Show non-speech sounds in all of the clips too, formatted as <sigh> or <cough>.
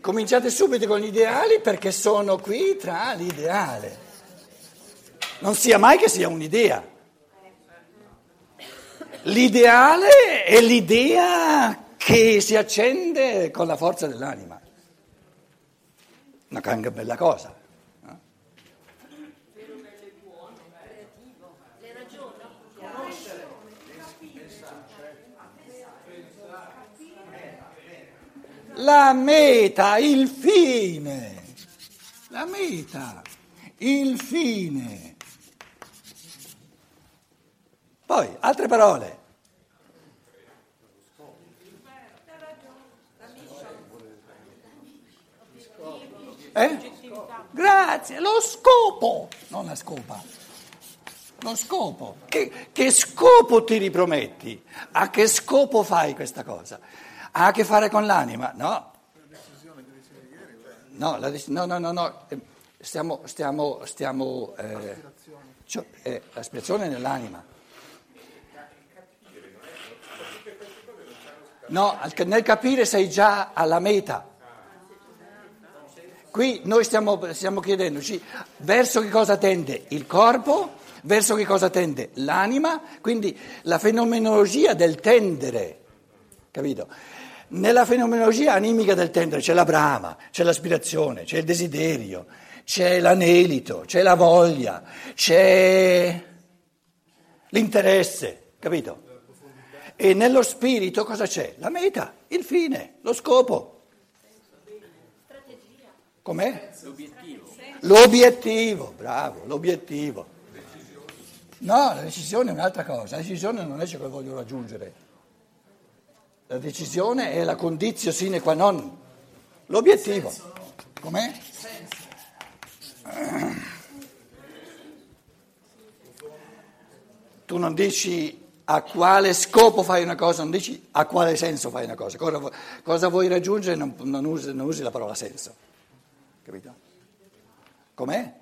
Cominciate subito con gli ideali perché sono qui tra l'ideale. Non sia mai che sia un'idea. L'ideale è l'idea che si accende con la forza dell'anima. Una bella cosa. La meta, il fine. La meta, il fine. Poi, altre parole. Eh? Grazie, lo scopo, non la scopa. Lo scopo. Che, che scopo ti riprometti? A che scopo fai questa cosa? Ha a che fare con l'anima? No. No, la, no, no, no, no. Stiamo, stiamo, stiamo eh, cioè, eh, l'aspirazione nell'anima. No, nel capire sei già alla meta. Qui noi stiamo, stiamo chiedendoci verso che cosa tende il corpo, verso che cosa tende l'anima, quindi la fenomenologia del tendere, capito? Nella fenomenologia animica del tendere c'è la brama, c'è l'aspirazione, c'è il desiderio, c'è l'anelito, c'è la voglia, c'è l'interesse, capito? E nello spirito cosa c'è? La meta, il fine, lo scopo. Com'è? L'obiettivo. L'obiettivo, bravo, l'obiettivo. No, la decisione è un'altra cosa, la decisione non è ciò che voglio raggiungere. La decisione è la condizio sine qua non. L'obiettivo. Com'è? Tu non dici a quale scopo fai una cosa, non dici a quale senso fai una cosa. Cosa, cosa vuoi raggiungere non, non, usi, non, usi, la parola senso. Capito? Com'è?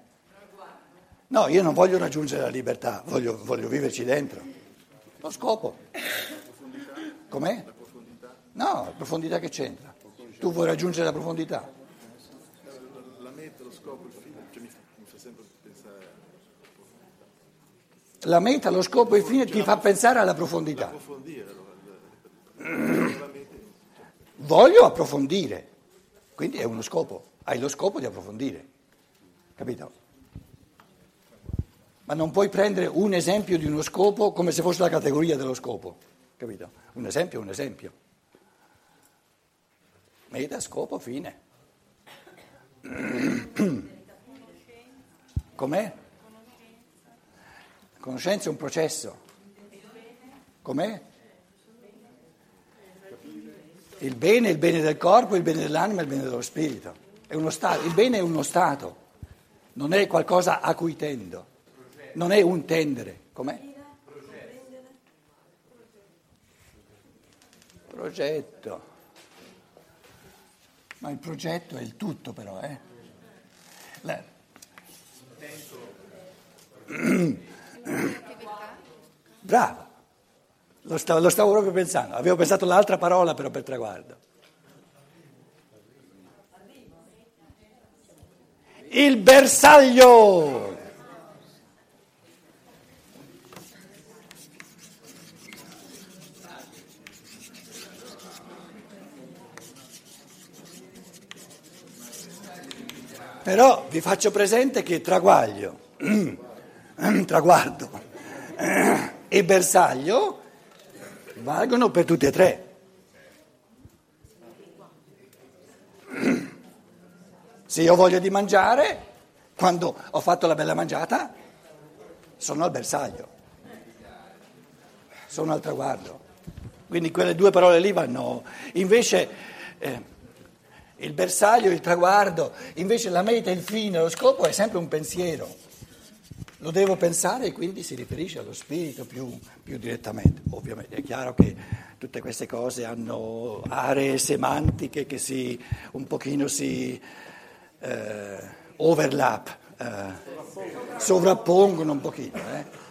No, io non voglio raggiungere la libertà, voglio, voglio viverci dentro. Lo scopo. Com'è? No, profondità che c'entra? Tu vuoi raggiungere la profondità? La meta, lo scopo, il fine, cioè mi fa sempre pensare la meta, lo scopo e il fine ti fa pensare alla profondità. Voglio approfondire, quindi è uno scopo, hai lo scopo di approfondire, capito? Ma non puoi prendere un esempio di uno scopo come se fosse la categoria dello scopo, capito? Un esempio è un esempio. Meta, scopo, fine. Com'è? Conoscenza è un processo. Com'è? Il bene è il bene del corpo, il bene dell'anima e il bene dello spirito. Stato. Il bene è uno stato, non è qualcosa a cui tendo, non è un tendere. Com'è? Progetto. Ma il progetto è il tutto però, eh? La... <clears throat> Brava, lo stavo, lo stavo proprio pensando, avevo pensato l'altra parola però per traguardo. Il bersaglio. Però vi faccio presente che traguaglio, <clears throat> traguardo e bersaglio valgono per tutti e tre. <clears throat> Se io voglio di mangiare, quando ho fatto la bella mangiata, sono al bersaglio, sono al traguardo. Quindi quelle due parole lì vanno. Invece eh, il bersaglio, il traguardo, invece la meta, il fine, lo scopo è sempre un pensiero. Lo devo pensare e quindi si riferisce allo spirito più, più direttamente. Ovviamente è chiaro che tutte queste cose hanno aree semantiche che si, un pochino si eh, overlap, eh, sovrappongono un pochino. Eh.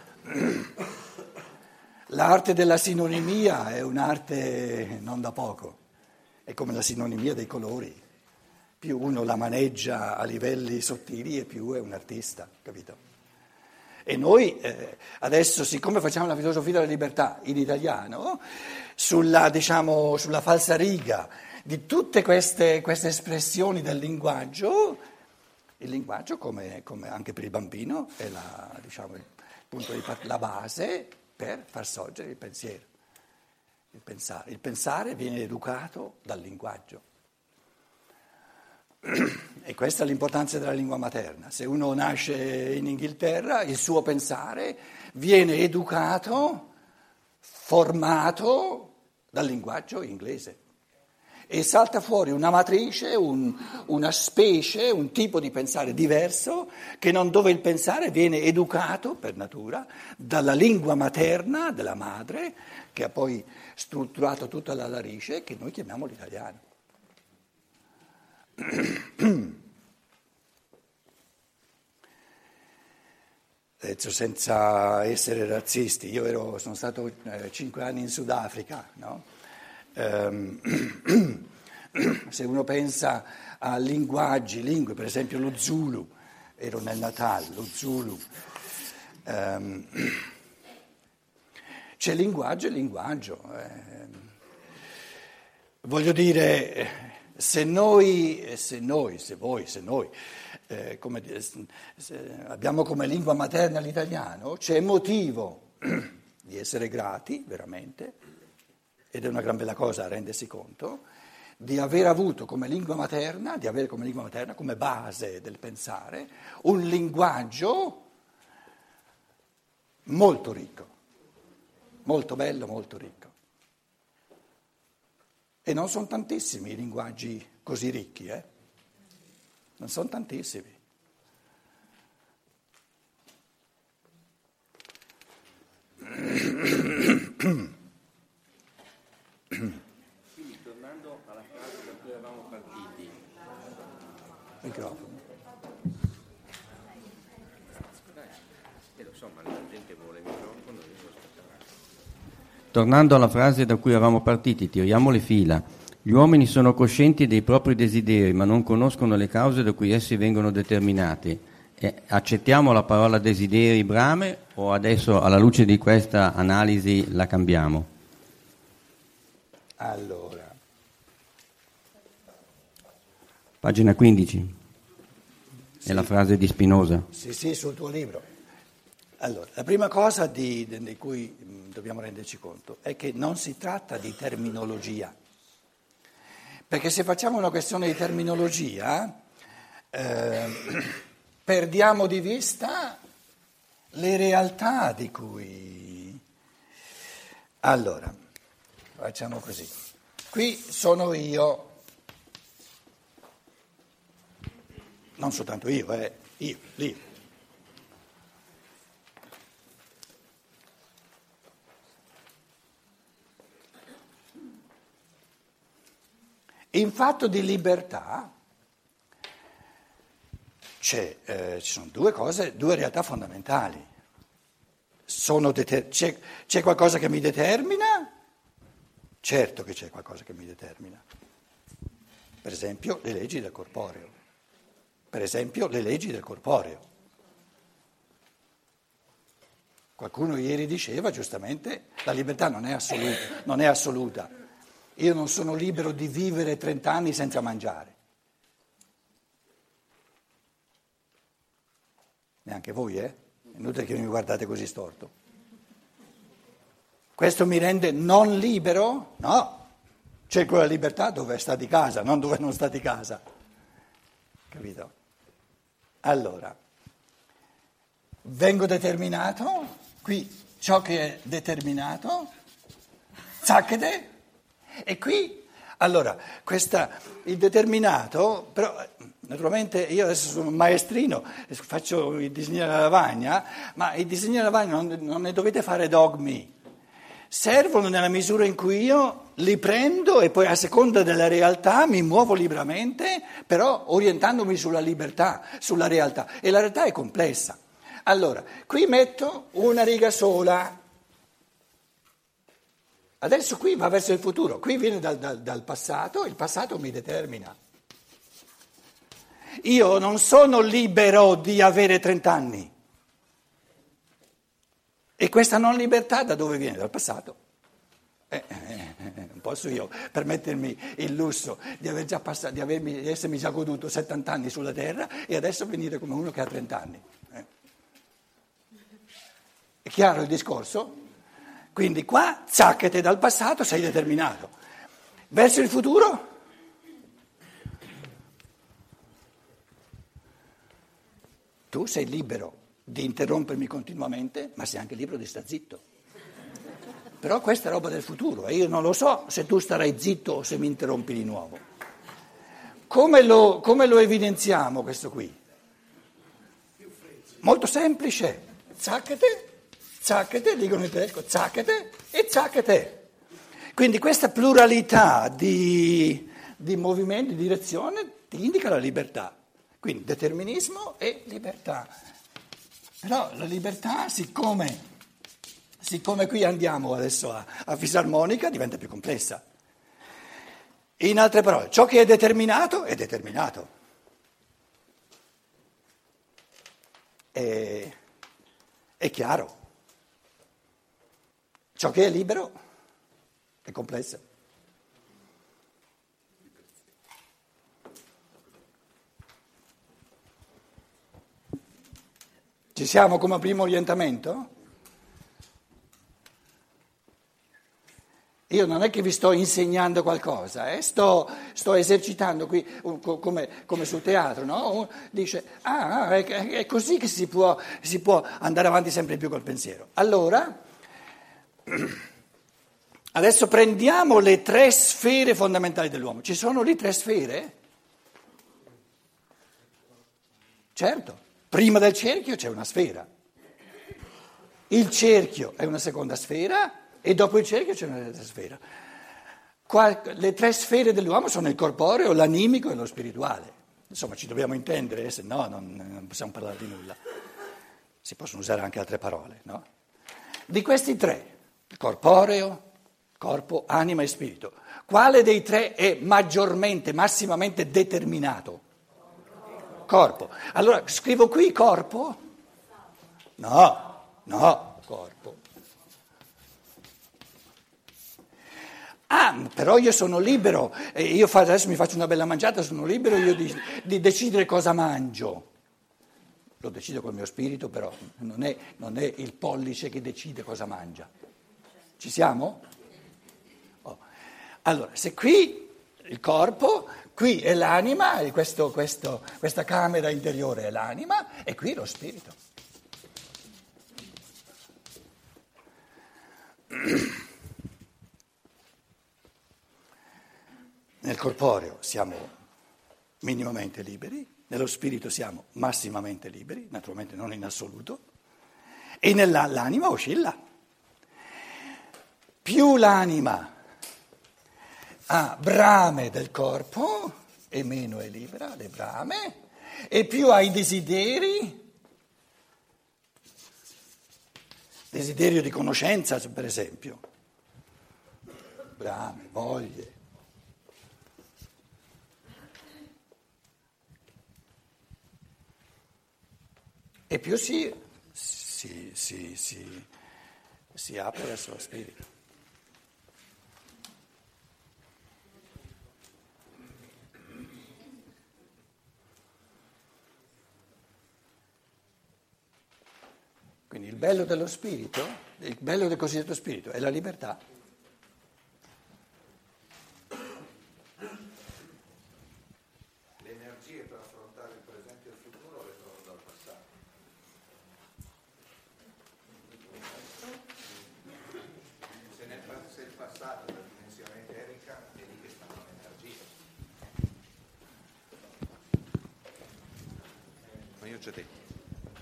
L'arte della sinonimia è un'arte non da poco. è come la sinonimia dei colori. Più uno la maneggia a livelli sottili e più è un artista, capito? E noi eh, adesso, siccome facciamo la filosofia della libertà in italiano, sulla, diciamo, sulla falsa riga di tutte queste, queste, espressioni del linguaggio, il linguaggio, come, come anche per il bambino, è la, diciamo, di la base per far sorgere il pensiero, il pensare. Il pensare viene educato dal linguaggio. E questa è l'importanza della lingua materna. Se uno nasce in Inghilterra, il suo pensare viene educato, formato dal linguaggio inglese. E salta fuori una matrice, un, una specie, un tipo di pensare diverso, non, dove il pensare viene educato per natura dalla lingua materna della madre, che ha poi strutturato tutta la narice, che noi chiamiamo l'italiano. Senza essere razzisti, io ero, sono stato eh, cinque anni in Sudafrica, no? um, <clears throat> se uno pensa a linguaggi, lingue, per esempio lo Zulu, ero nel Natal, lo Zulu, um, c'è linguaggio e linguaggio. Eh, voglio dire se noi, se noi, se voi, se noi eh, come, se abbiamo come lingua materna l'italiano, c'è motivo <clears throat> di essere grati, veramente, ed è una gran bella cosa rendersi conto, di aver avuto come lingua materna, di avere come lingua materna, come base del pensare, un linguaggio molto ricco, molto bello, molto ricco. E non sono tantissimi i linguaggi così ricchi, eh? Non sono tantissimi. Quindi tornando alla frase da cui eravamo partiti. Microfono. Eh, lo so, ma la gente vuole il microfono, Tornando alla frase da cui eravamo partiti, tiriamo le fila. Gli uomini sono coscienti dei propri desideri, ma non conoscono le cause da cui essi vengono determinati. E accettiamo la parola desideri brame o adesso alla luce di questa analisi la cambiamo? Allora. Pagina 15. Sì. È la frase di Spinoza. Sì, sì, sul tuo libro. Allora, la prima cosa di, di cui dobbiamo renderci conto è che non si tratta di terminologia, perché se facciamo una questione di terminologia eh, perdiamo di vista le realtà di cui... Allora, facciamo così. Qui sono io, non soltanto io, eh, io, lì. In fatto di libertà eh, ci sono due cose, due realtà fondamentali. Deter- c'è, c'è qualcosa che mi determina? Certo che c'è qualcosa che mi determina. Per esempio le leggi del corporeo. Per esempio le leggi del corporeo. Qualcuno ieri diceva giustamente la libertà non è assoluta. Non è assoluta. Io non sono libero di vivere 30 anni senza mangiare. Neanche voi, eh? Inutile che mi guardate così storto. Questo mi rende non libero? No. Cerco la libertà dove sta di casa, non dove non sta di casa. Capito? Allora, vengo determinato, qui ciò che è determinato, zacchete, e qui, allora, questa, il determinato, però naturalmente io adesso sono un maestrino, faccio il disegno della lavagna, ma i disegni della lavagna non, non ne dovete fare dogmi. Servono nella misura in cui io li prendo e poi a seconda della realtà mi muovo liberamente, però orientandomi sulla libertà, sulla realtà. E la realtà è complessa. Allora, qui metto una riga sola. Adesso qui va verso il futuro, qui viene dal, dal, dal passato, il passato mi determina. Io non sono libero di avere 30 anni. E questa non libertà da dove viene? Dal passato. Eh, eh, eh, non posso io permettermi il lusso di, aver già passato, di, avermi, di essermi già goduto 70 anni sulla terra e adesso venire come uno che ha 30 anni. Eh. È chiaro il discorso? Quindi qua, zacchete dal passato, sei determinato. Verso il futuro? Tu sei libero di interrompermi continuamente, ma sei anche libero di stare zitto. Però questa è roba del futuro e io non lo so se tu starai zitto o se mi interrompi di nuovo. Come lo, come lo evidenziamo questo qui? Molto semplice. Zacchete, zacchete, dicono in tedesco, zacchete e zacchete. Quindi questa pluralità di, di movimenti, di direzione, ti indica la libertà. Quindi determinismo e libertà. Però la libertà, siccome, siccome qui andiamo adesso a, a fisarmonica, diventa più complessa. In altre parole, ciò che è determinato è determinato. È, è chiaro. Ciò che è libero è complesso. Ci siamo come primo orientamento? Io non è che vi sto insegnando qualcosa, eh? sto, sto, esercitando qui come, come sul teatro, no? Dice, ah, è, è così che si può, si può andare avanti sempre più col pensiero. Allora, <clears throat> adesso prendiamo le tre sfere fondamentali dell'uomo. Ci sono lì tre sfere? Certo. Prima del cerchio c'è una sfera. Il cerchio è una seconda sfera e dopo il cerchio c'è una terza sfera. Qua, le tre sfere dell'uomo sono il corporeo, l'animico e lo spirituale. Insomma, ci dobbiamo intendere, se no non, non possiamo parlare di nulla. Si possono usare anche altre parole, no? Di questi tre, corporeo, corpo, anima e spirito, quale dei tre è maggiormente, massimamente determinato? Corpo. Allora scrivo qui corpo? No, no, corpo. Ah, però io sono libero, io adesso mi faccio una bella mangiata, sono libero io di, di decidere cosa mangio. Lo decido col mio spirito, però non è, non è, il pollice che decide cosa mangia. Ci siamo? Oh. Allora, se qui il corpo Qui è l'anima, questo, questo, questa camera interiore è l'anima e qui lo spirito. Nel corporeo siamo minimamente liberi, nello spirito siamo massimamente liberi, naturalmente non in assoluto, e nell'anima oscilla. Più l'anima ha brame del corpo e meno è libera, le brame, e più ha i desideri, desiderio di conoscenza per esempio, brame, voglie. E più si, si, si, si apre verso lo spirito. Bello dello spirito, il bello del cosiddetto spirito è la libertà. Le energie per affrontare il presente e il futuro vengono dal passato. Se, il passato è la dimensione eterica, è lì che stanno le energie. Ma io già detto.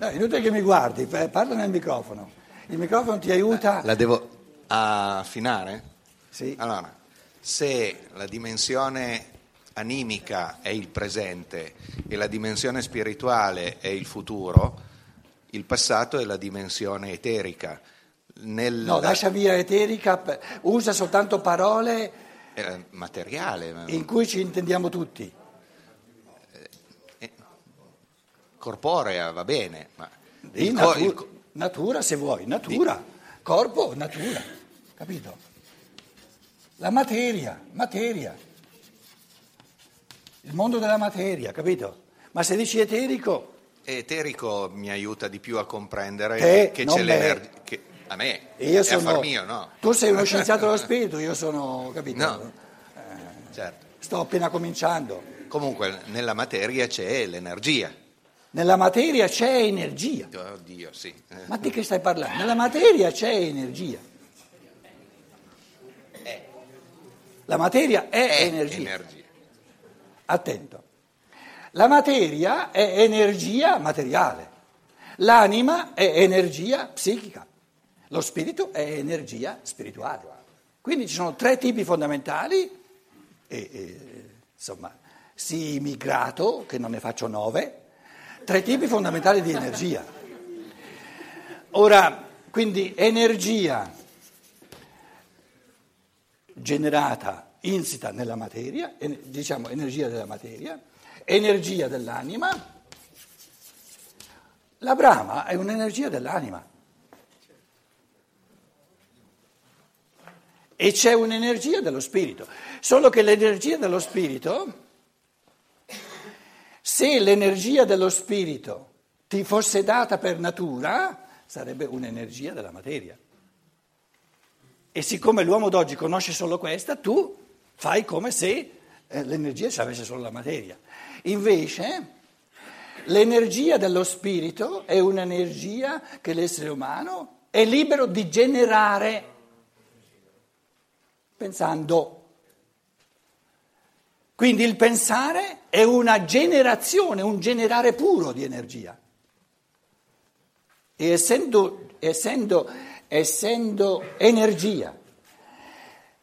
No, inutile che mi guardi, parla nel microfono. Il microfono ti aiuta. La devo affinare? Sì. Allora, se la dimensione animica è il presente e la dimensione spirituale è il futuro, il passato è la dimensione eterica, nel No, lascia via eterica, usa soltanto parole eh, materiale, ma- in cui ci intendiamo tutti. Corporea va bene, ma Di il co- natu- il natura se vuoi, natura, corpo, natura, capito? La materia, materia, il mondo della materia, capito? Ma se dici eterico, eterico mi aiuta di più a comprendere Te, che c'è l'energia. che- A me, io sono... mio, no? Tu sei uno scienziato dello <laughs> spirito, io sono, capito? No. Certo. Sto appena cominciando. Comunque nella materia c'è l'energia. Nella materia c'è energia. Oddio, sì. Eh, Ma di che stai parlando? Nella materia c'è energia. La materia è, È energia. energia. Attento. La materia è energia materiale. L'anima è energia psichica. Lo spirito è energia spirituale. Quindi ci sono tre tipi fondamentali e, e, insomma, sii migrato, che non ne faccio nove, tre tipi fondamentali di energia. Ora, quindi energia generata, insita nella materia, diciamo energia della materia, energia dell'anima. La brama è un'energia dell'anima. E c'è un'energia dello spirito. Solo che l'energia dello spirito, se l'energia dello spirito ti fosse data per natura, sarebbe un'energia della materia. E siccome l'uomo d'oggi conosce solo questa, tu fai come se eh, l'energia ci avesse solo la materia. Invece l'energia dello spirito è un'energia che l'essere umano è libero di generare pensando. Quindi il pensare è una generazione, un generare puro di energia. E essendo, essendo, essendo energia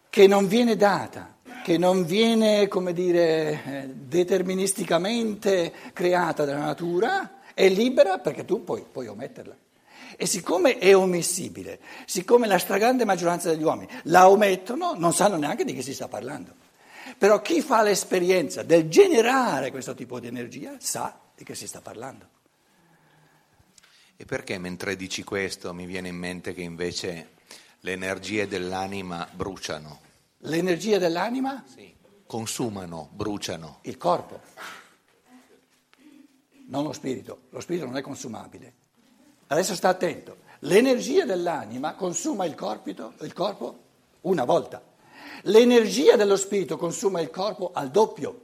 che non viene data, che non viene, come dire, deterministicamente creata dalla natura, è libera perché tu puoi, puoi ometterla. E siccome è omissibile, siccome la stragrande maggioranza degli uomini la omettono, non sanno neanche di che si sta parlando. Però chi fa l'esperienza del generare questo tipo di energia sa di che si sta parlando. E perché mentre dici questo mi viene in mente che invece le energie dell'anima bruciano? L'energia dell'anima, Sì. Consumano, bruciano. il corpo, non lo spirito. Lo spirito non è consumabile. Adesso sta attento. L'energia dell'anima consuma il, corpito- il corpo una volta. L'energia dello spirito consuma il corpo al doppio.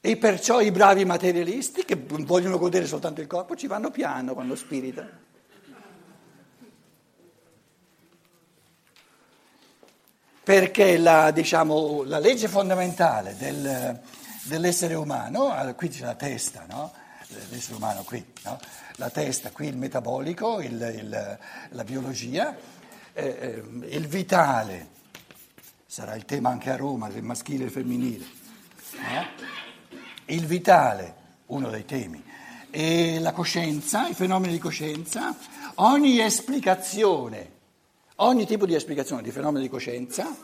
E perciò i bravi materialisti che vogliono godere soltanto il corpo ci vanno piano con lo spirito. Perché la, diciamo, la legge fondamentale del- dell'essere umano, allora, qui c'è la testa, no? l'essere umano qui, no? la testa, qui il metabolico, il- il- la biologia, eh, eh, il vitale, sarà il tema anche a Roma, del maschile e il femminile, no? il vitale, uno dei temi, e la coscienza, i fenomeni di coscienza, ogni esplicazione, ogni tipo di esplicazione di fenomeni di coscienza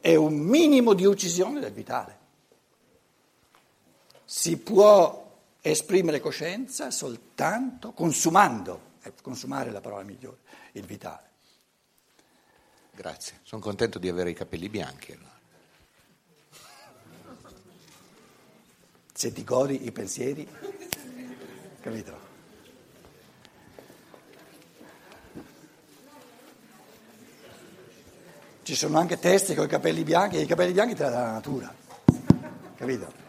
è un minimo di uccisione del vitale. Si può esprimere coscienza soltanto consumando, eh, consumare è la parola migliore, il vitale. Grazie. Sono contento di avere i capelli bianchi. allora. Se ti godi i pensieri, capito? Ci sono anche testi con i capelli bianchi e i capelli bianchi te la dà la natura, capito?